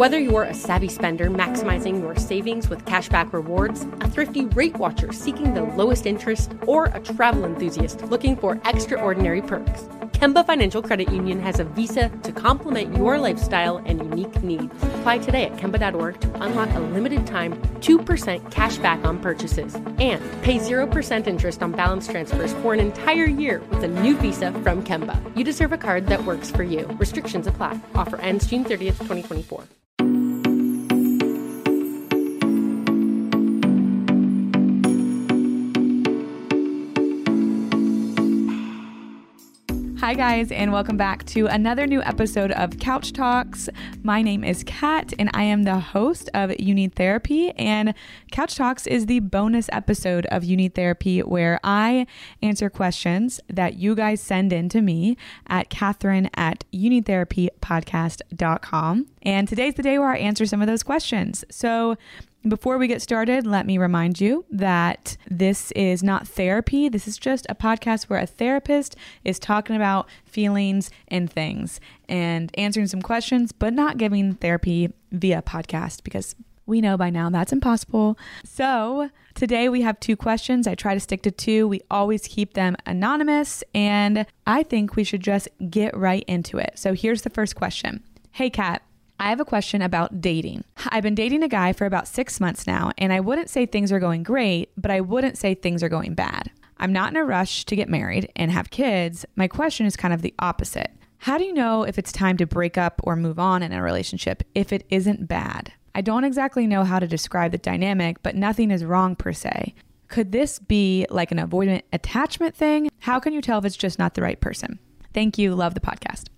Whether you're a savvy spender maximizing your savings with cashback rewards, a thrifty rate watcher seeking the lowest interest, or a travel enthusiast looking for extraordinary perks, Kemba Financial Credit Union has a visa to complement your lifestyle and unique needs. Apply today at Kemba.org to unlock a limited time 2% cash back on purchases and pay 0% interest on balance transfers for an entire year with a new visa from Kemba. You deserve a card that works for you. Restrictions apply. Offer ends June 30th, 2024. Hi, guys, and welcome back to another new episode of Couch Talks. My name is Kat, and I am the host of You Need Therapy. And Couch Talks is the bonus episode of You Need Therapy where I answer questions that you guys send in to me at Catherine at YouNeedTherapyPodcast.com. And today's the day where I answer some of those questions. So before we get started, let me remind you that this is not therapy. This is just a podcast where a therapist is talking about feelings and things and answering some questions, but not giving therapy via podcast because we know by now that's impossible. So, today we have two questions. I try to stick to two. We always keep them anonymous, and I think we should just get right into it. So, here's the first question Hey, Kat. I have a question about dating. I've been dating a guy for about six months now, and I wouldn't say things are going great, but I wouldn't say things are going bad. I'm not in a rush to get married and have kids. My question is kind of the opposite. How do you know if it's time to break up or move on in a relationship if it isn't bad? I don't exactly know how to describe the dynamic, but nothing is wrong per se. Could this be like an avoidant attachment thing? How can you tell if it's just not the right person? Thank you. Love the podcast.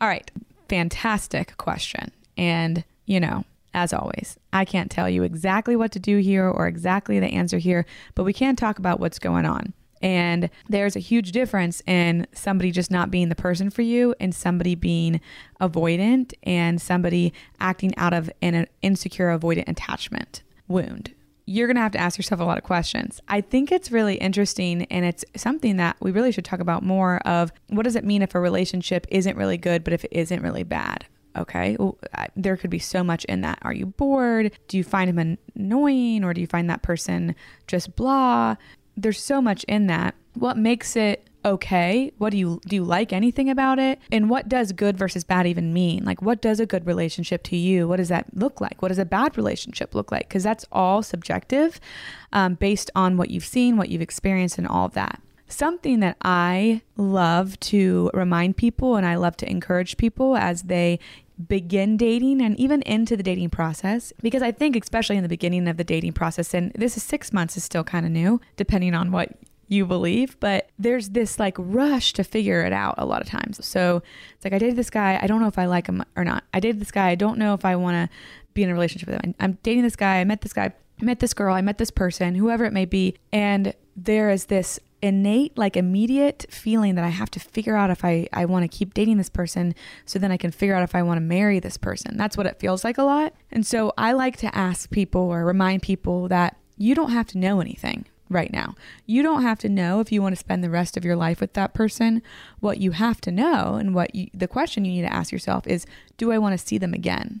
All right fantastic question. And, you know, as always, I can't tell you exactly what to do here or exactly the answer here, but we can talk about what's going on. And there's a huge difference in somebody just not being the person for you and somebody being avoidant and somebody acting out of an insecure avoidant attachment wound you're going to have to ask yourself a lot of questions. I think it's really interesting and it's something that we really should talk about more of what does it mean if a relationship isn't really good but if it isn't really bad? Okay, well, there could be so much in that. Are you bored? Do you find him annoying or do you find that person just blah? There's so much in that. What makes it okay? What do you do you like anything about it? And what does good versus bad even mean? Like what does a good relationship to you? What does that look like? What does a bad relationship look like? Because that's all subjective, um, based on what you've seen, what you've experienced, and all of that. Something that I love to remind people and I love to encourage people as they begin dating and even into the dating process because I think especially in the beginning of the dating process and this is 6 months is still kind of new depending on what you believe, but there's this like rush to figure it out a lot of times. So it's like, I dated this guy. I don't know if I like him or not. I dated this guy. I don't know if I want to be in a relationship with him. I'm dating this guy. I met this guy. I met this girl. I met this person, whoever it may be. And there is this innate, like immediate feeling that I have to figure out if I, I want to keep dating this person so then I can figure out if I want to marry this person. That's what it feels like a lot. And so I like to ask people or remind people that you don't have to know anything right now. You don't have to know if you want to spend the rest of your life with that person. What you have to know and what you, the question you need to ask yourself is do I want to see them again?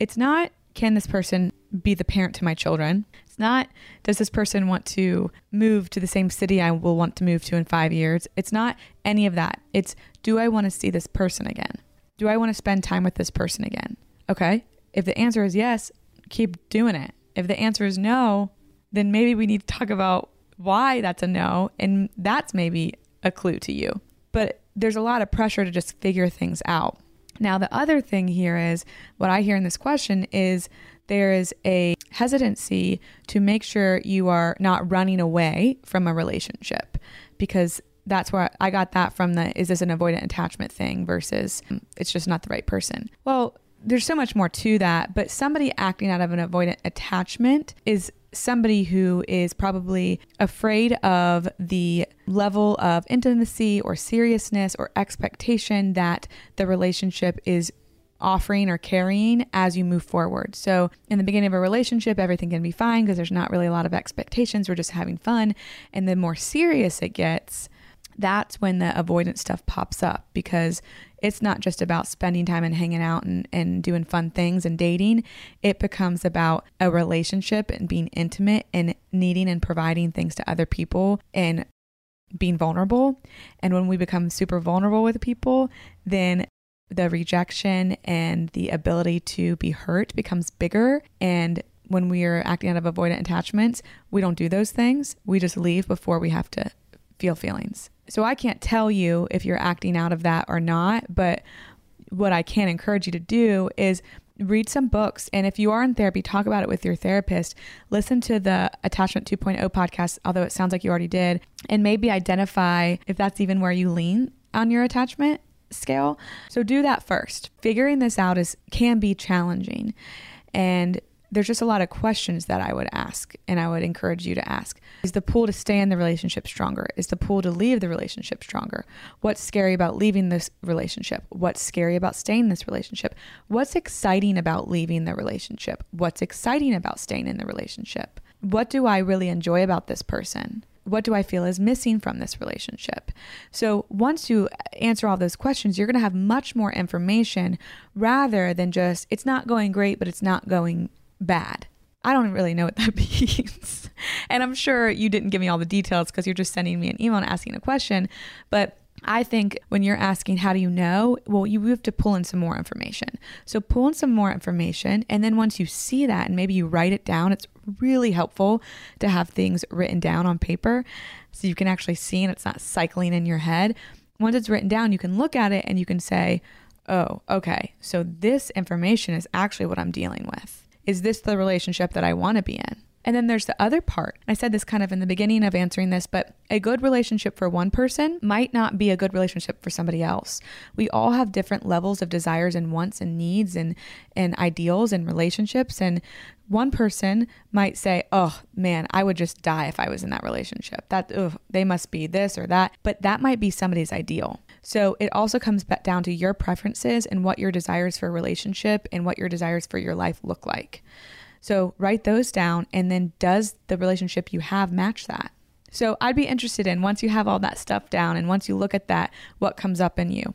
It's not can this person be the parent to my children? It's not does this person want to move to the same city I will want to move to in 5 years? It's not any of that. It's do I want to see this person again? do I want to spend time with this person again? Okay. If the answer is yes, keep doing it. If the answer is no, then maybe we need to talk about why that's a no. And that's maybe a clue to you. But there's a lot of pressure to just figure things out. Now, the other thing here is what I hear in this question is there is a hesitancy to make sure you are not running away from a relationship because that's where I got that from the is this an avoidant attachment thing versus um, it's just not the right person. Well, there's so much more to that, but somebody acting out of an avoidant attachment is somebody who is probably afraid of the level of intimacy or seriousness or expectation that the relationship is offering or carrying as you move forward. So, in the beginning of a relationship, everything can be fine because there's not really a lot of expectations. We're just having fun. And the more serious it gets, that's when the avoidance stuff pops up because it's not just about spending time and hanging out and, and doing fun things and dating. It becomes about a relationship and being intimate and needing and providing things to other people and being vulnerable. And when we become super vulnerable with people, then the rejection and the ability to be hurt becomes bigger. And when we are acting out of avoidant attachments, we don't do those things. We just leave before we have to feel feelings. So I can't tell you if you're acting out of that or not, but what I can encourage you to do is read some books. And if you are in therapy talk about it with your therapist. Listen to the attachment 2.0 podcast although it sounds like you already did and maybe identify if that's even where you lean on your attachment scale. So do that first. Figuring this out is can be challenging. And there's just a lot of questions that I would ask and I would encourage you to ask. Is the pull to stay in the relationship stronger? Is the pull to leave the relationship stronger? What's scary about leaving this relationship? What's scary about staying in this relationship? What's exciting about leaving the relationship? What's exciting about staying in the relationship? What do I really enjoy about this person? What do I feel is missing from this relationship? So, once you answer all those questions, you're going to have much more information rather than just, it's not going great, but it's not going bad. I don't really know what that means. and I'm sure you didn't give me all the details because you're just sending me an email and asking a question. But I think when you're asking, how do you know? Well, you have to pull in some more information. So pull in some more information. And then once you see that and maybe you write it down, it's really helpful to have things written down on paper so you can actually see and it's not cycling in your head. Once it's written down, you can look at it and you can say, oh, okay, so this information is actually what I'm dealing with. Is this the relationship that I want to be in? And then there's the other part. I said this kind of in the beginning of answering this, but a good relationship for one person might not be a good relationship for somebody else. We all have different levels of desires and wants and needs and and ideals and relationships and one person might say, "Oh, man, I would just die if I was in that relationship. That ugh, they must be this or that." But that might be somebody's ideal. So it also comes back down to your preferences and what your desires for a relationship and what your desires for your life look like. So write those down and then does the relationship you have match that? So I'd be interested in once you have all that stuff down and once you look at that, what comes up in you.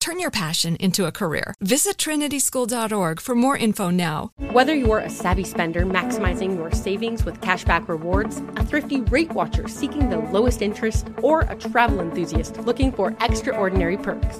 Turn your passion into a career. Visit trinityschool.org for more info now. Whether you're a savvy spender maximizing your savings with cashback rewards, a thrifty rate watcher seeking the lowest interest, or a travel enthusiast looking for extraordinary perks,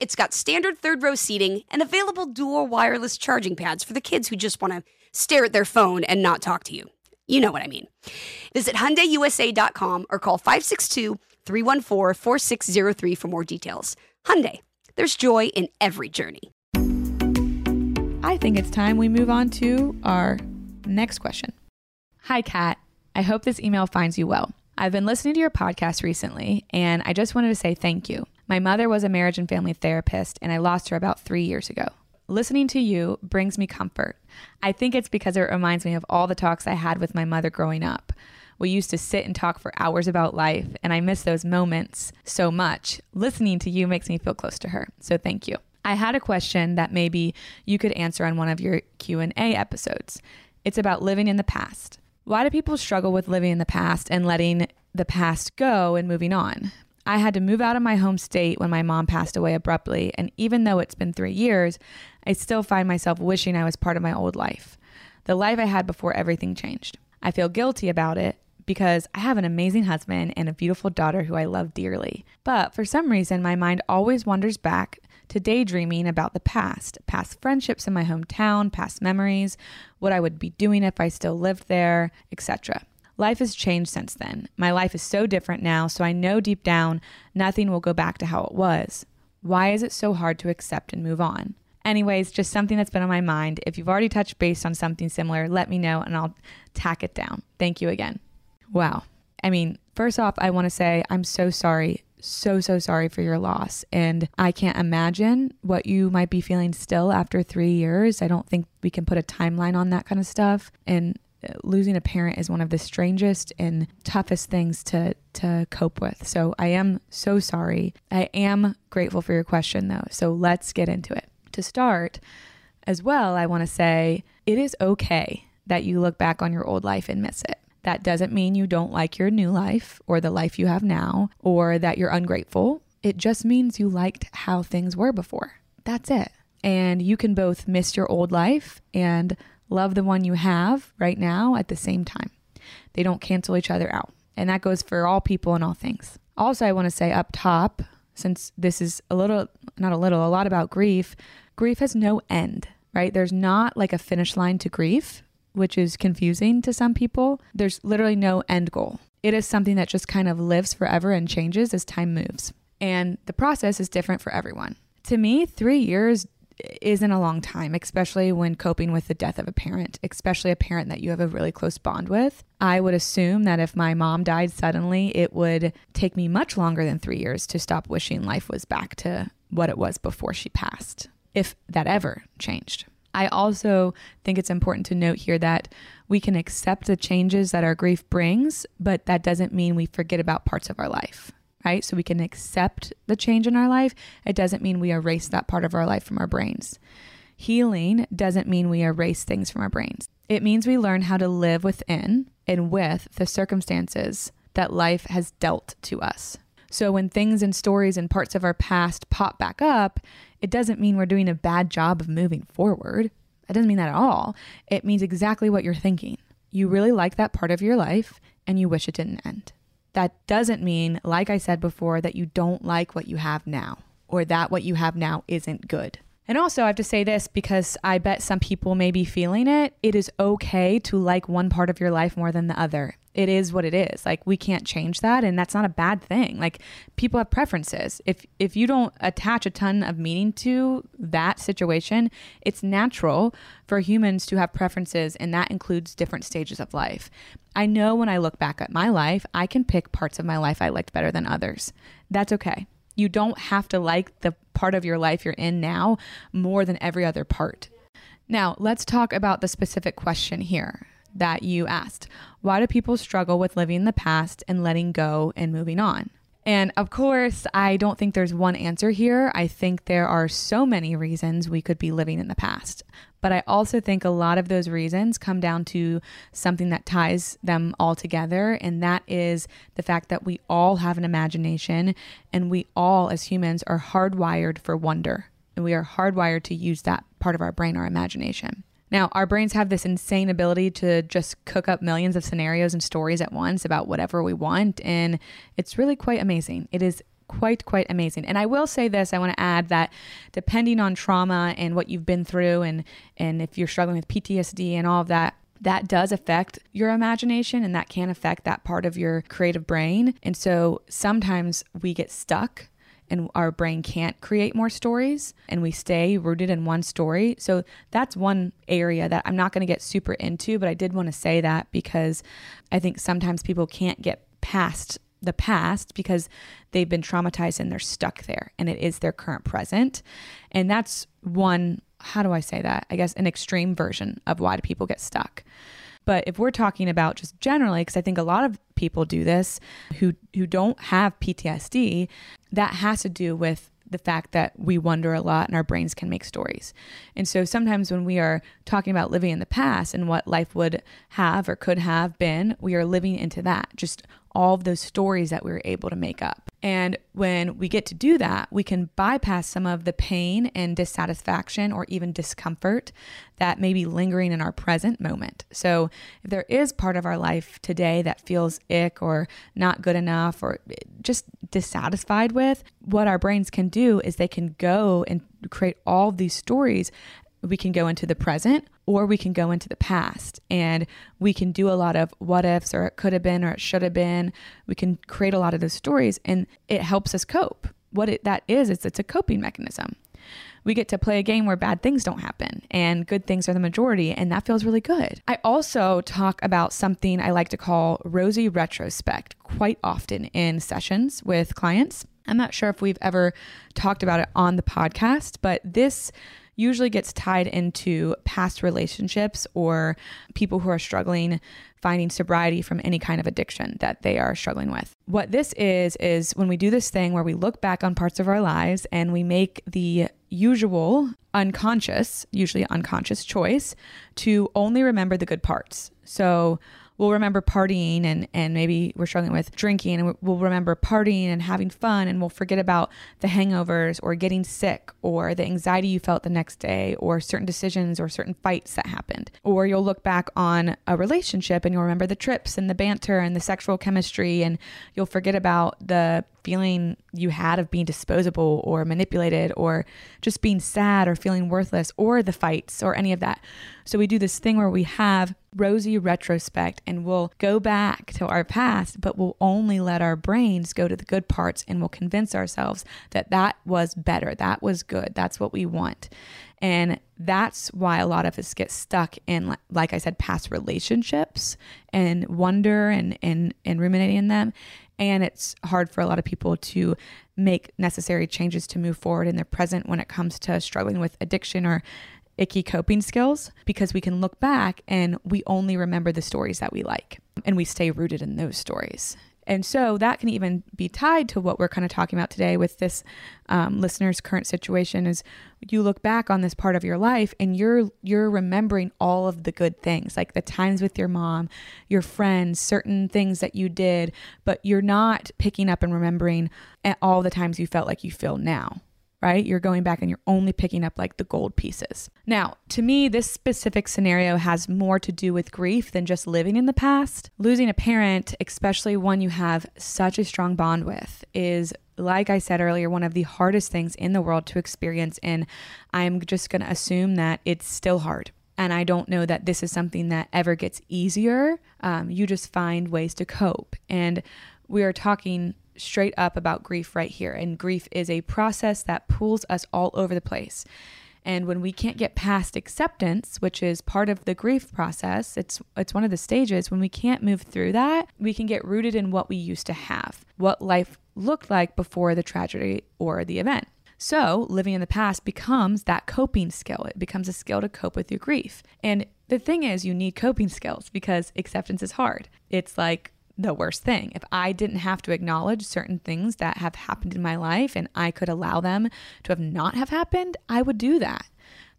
it's got standard third row seating and available dual wireless charging pads for the kids who just want to stare at their phone and not talk to you. You know what I mean. Visit HyundaiUSA.com or call 562 314 4603 for more details. Hyundai, there's joy in every journey. I think it's time we move on to our next question. Hi, Kat. I hope this email finds you well. I've been listening to your podcast recently, and I just wanted to say thank you. My mother was a marriage and family therapist, and I lost her about three years ago. Listening to you brings me comfort. I think it's because it reminds me of all the talks I had with my mother growing up. We used to sit and talk for hours about life, and I miss those moments so much. Listening to you makes me feel close to her. So thank you. I had a question that maybe you could answer on one of your Q&A episodes. It's about living in the past. Why do people struggle with living in the past and letting the past go and moving on? I had to move out of my home state when my mom passed away abruptly, and even though it's been three years, I still find myself wishing I was part of my old life, the life I had before everything changed. I feel guilty about it because I have an amazing husband and a beautiful daughter who I love dearly. But for some reason, my mind always wanders back to daydreaming about the past, past friendships in my hometown, past memories, what I would be doing if I still lived there, etc. Life has changed since then. My life is so different now, so I know deep down nothing will go back to how it was. Why is it so hard to accept and move on? Anyways, just something that's been on my mind. If you've already touched base on something similar, let me know and I'll tack it down. Thank you again. Wow. I mean, first off, I want to say I'm so sorry so, so sorry for your loss. And I can't imagine what you might be feeling still after three years. I don't think we can put a timeline on that kind of stuff. And losing a parent is one of the strangest and toughest things to to cope with. So I am so sorry. I am grateful for your question though. So let's get into it. To start, as well, I want to say it is okay that you look back on your old life and miss it. That doesn't mean you don't like your new life or the life you have now or that you're ungrateful. It just means you liked how things were before. That's it. And you can both miss your old life and love the one you have right now at the same time. They don't cancel each other out. And that goes for all people and all things. Also, I want to say up top, since this is a little, not a little, a lot about grief, grief has no end, right? There's not like a finish line to grief which is confusing to some people, there's literally no end goal. It is something that just kind of lives forever and changes as time moves. And the process is different for everyone. To me, three years isn't a long time, especially when coping with the death of a parent, especially a parent that you have a really close bond with. I would assume that if my mom died suddenly, it would take me much longer than three years to stop wishing life was back to what it was before she passed, if that ever changed. I also think it's important to note here that we can accept the changes that our grief brings, but that doesn't mean we forget about parts of our life, right? So we can accept the change in our life. It doesn't mean we erase that part of our life from our brains. Healing doesn't mean we erase things from our brains. It means we learn how to live within and with the circumstances that life has dealt to us. So when things and stories and parts of our past pop back up, it doesn't mean we're doing a bad job of moving forward. That doesn't mean that at all. It means exactly what you're thinking. You really like that part of your life and you wish it didn't end. That doesn't mean, like I said before, that you don't like what you have now or that what you have now isn't good. And also, I have to say this because I bet some people may be feeling it. It is okay to like one part of your life more than the other it is what it is. Like we can't change that and that's not a bad thing. Like people have preferences. If if you don't attach a ton of meaning to that situation, it's natural for humans to have preferences and that includes different stages of life. I know when I look back at my life, I can pick parts of my life I liked better than others. That's okay. You don't have to like the part of your life you're in now more than every other part. Now, let's talk about the specific question here that you asked. Why do people struggle with living in the past and letting go and moving on? And of course, I don't think there's one answer here. I think there are so many reasons we could be living in the past. But I also think a lot of those reasons come down to something that ties them all together. And that is the fact that we all have an imagination and we all, as humans, are hardwired for wonder. And we are hardwired to use that part of our brain, our imagination. Now, our brains have this insane ability to just cook up millions of scenarios and stories at once about whatever we want. And it's really quite amazing. It is quite quite amazing and i will say this i want to add that depending on trauma and what you've been through and and if you're struggling with ptsd and all of that that does affect your imagination and that can affect that part of your creative brain and so sometimes we get stuck and our brain can't create more stories and we stay rooted in one story. So that's one area that I'm not going to get super into, but I did want to say that because I think sometimes people can't get past the past because they've been traumatized and they're stuck there and it is their current present. And that's one, how do I say that? I guess an extreme version of why do people get stuck. But if we're talking about just generally, because I think a lot of people do this who who don't have PTSD, that has to do with the fact that we wonder a lot and our brains can make stories. And so sometimes when we are talking about living in the past and what life would have or could have been, we are living into that, just all of those stories that we were able to make up. And when we get to do that, we can bypass some of the pain and dissatisfaction or even discomfort that may be lingering in our present moment. So, if there is part of our life today that feels ick or not good enough or just dissatisfied with, what our brains can do is they can go and create all these stories we can go into the present or we can go into the past and we can do a lot of what ifs or it could have been or it should have been. We can create a lot of those stories and it helps us cope. What it, that is, is it's a coping mechanism. We get to play a game where bad things don't happen and good things are the majority, and that feels really good. I also talk about something I like to call rosy retrospect quite often in sessions with clients. I'm not sure if we've ever talked about it on the podcast, but this usually gets tied into past relationships or people who are struggling finding sobriety from any kind of addiction that they are struggling with. What this is, is when we do this thing where we look back on parts of our lives and we make the usual unconscious, usually unconscious choice to only remember the good parts. So, we'll remember partying and and maybe we're struggling with drinking and we'll remember partying and having fun and we'll forget about the hangovers or getting sick or the anxiety you felt the next day or certain decisions or certain fights that happened or you'll look back on a relationship and you'll remember the trips and the banter and the sexual chemistry and you'll forget about the feeling you had of being disposable or manipulated or just being sad or feeling worthless or the fights or any of that. So we do this thing where we have rosy retrospect and we'll go back to our past, but we'll only let our brains go to the good parts and we'll convince ourselves that that was better, that was good, that's what we want. And that's why a lot of us get stuck in, like I said, past relationships and wonder and, and, and ruminating in them. And it's hard for a lot of people to make necessary changes to move forward in their present when it comes to struggling with addiction or icky coping skills because we can look back and we only remember the stories that we like and we stay rooted in those stories. And so that can even be tied to what we're kind of talking about today with this um, listener's current situation is you look back on this part of your life and you're you're remembering all of the good things like the times with your mom your friends certain things that you did but you're not picking up and remembering all the times you felt like you feel now right? You're going back and you're only picking up like the gold pieces. Now, to me, this specific scenario has more to do with grief than just living in the past. Losing a parent, especially one you have such a strong bond with, is like I said earlier, one of the hardest things in the world to experience. And I'm just going to assume that it's still hard. And I don't know that this is something that ever gets easier. Um, you just find ways to cope. And we are talking straight up about grief right here. And grief is a process that pulls us all over the place. And when we can't get past acceptance, which is part of the grief process, it's it's one of the stages when we can't move through that, we can get rooted in what we used to have, what life looked like before the tragedy or the event. So, living in the past becomes that coping skill. It becomes a skill to cope with your grief. And the thing is, you need coping skills because acceptance is hard. It's like the worst thing. If I didn't have to acknowledge certain things that have happened in my life and I could allow them to have not have happened, I would do that.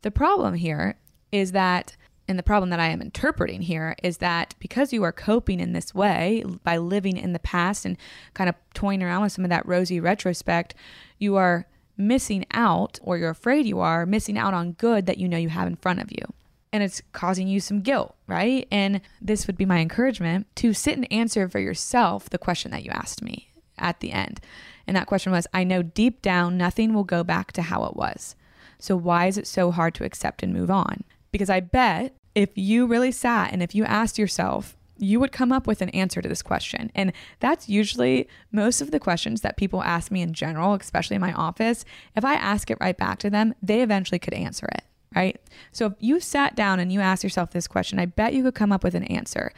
The problem here is that and the problem that I am interpreting here is that because you are coping in this way by living in the past and kind of toying around with some of that rosy retrospect, you are missing out, or you're afraid you are missing out on good that you know you have in front of you. And it's causing you some guilt, right? And this would be my encouragement to sit and answer for yourself the question that you asked me at the end. And that question was I know deep down nothing will go back to how it was. So why is it so hard to accept and move on? Because I bet if you really sat and if you asked yourself, you would come up with an answer to this question. And that's usually most of the questions that people ask me in general, especially in my office. If I ask it right back to them, they eventually could answer it, right? So if you sat down and you asked yourself this question, I bet you could come up with an answer,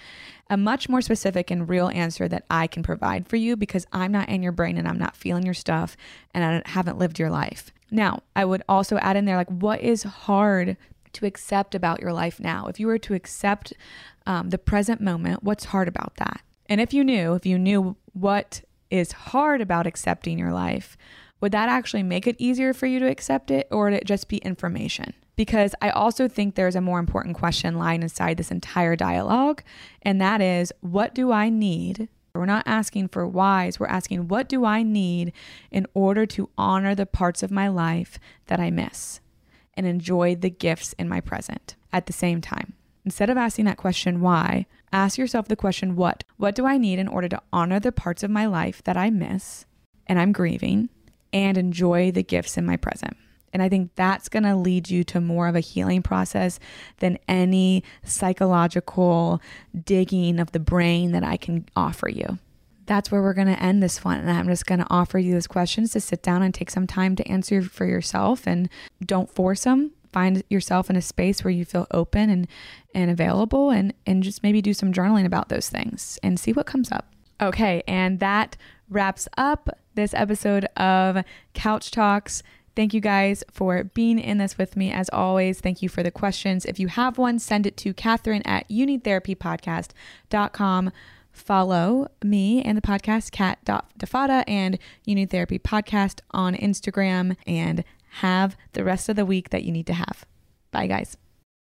a much more specific and real answer that I can provide for you because I'm not in your brain and I'm not feeling your stuff and I haven't lived your life. Now, I would also add in there, like, what is hard to accept about your life now? If you were to accept um, the present moment, what's hard about that? And if you knew, if you knew what is hard about accepting your life, would that actually make it easier for you to accept it or would it just be information? Because I also think there's a more important question lying inside this entire dialogue, and that is what do I need? We're not asking for whys, we're asking what do I need in order to honor the parts of my life that I miss and enjoy the gifts in my present at the same time. Instead of asking that question, why, ask yourself the question, what? What do I need in order to honor the parts of my life that I miss and I'm grieving and enjoy the gifts in my present? And I think that's going to lead you to more of a healing process than any psychological digging of the brain that I can offer you. That's where we're going to end this one. And I'm just going to offer you those questions to sit down and take some time to answer for yourself and don't force them find yourself in a space where you feel open and and available and and just maybe do some journaling about those things and see what comes up. Okay, and that wraps up this episode of Couch Talks. Thank you guys for being in this with me. As always, thank you for the questions. If you have one, send it to Catherine at youneedtherapypodcast.com. Follow me and the podcast, Cat Defada and You Need Therapy Podcast on Instagram and have the rest of the week that you need to have. Bye, guys.